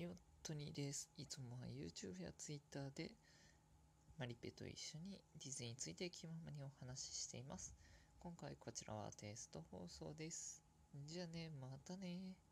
ヨットニーです。いつもは YouTube や Twitter でマリペと一緒にディズニーについて気ままにお話ししています。今回こちらはテスト放送です。じゃあね、またね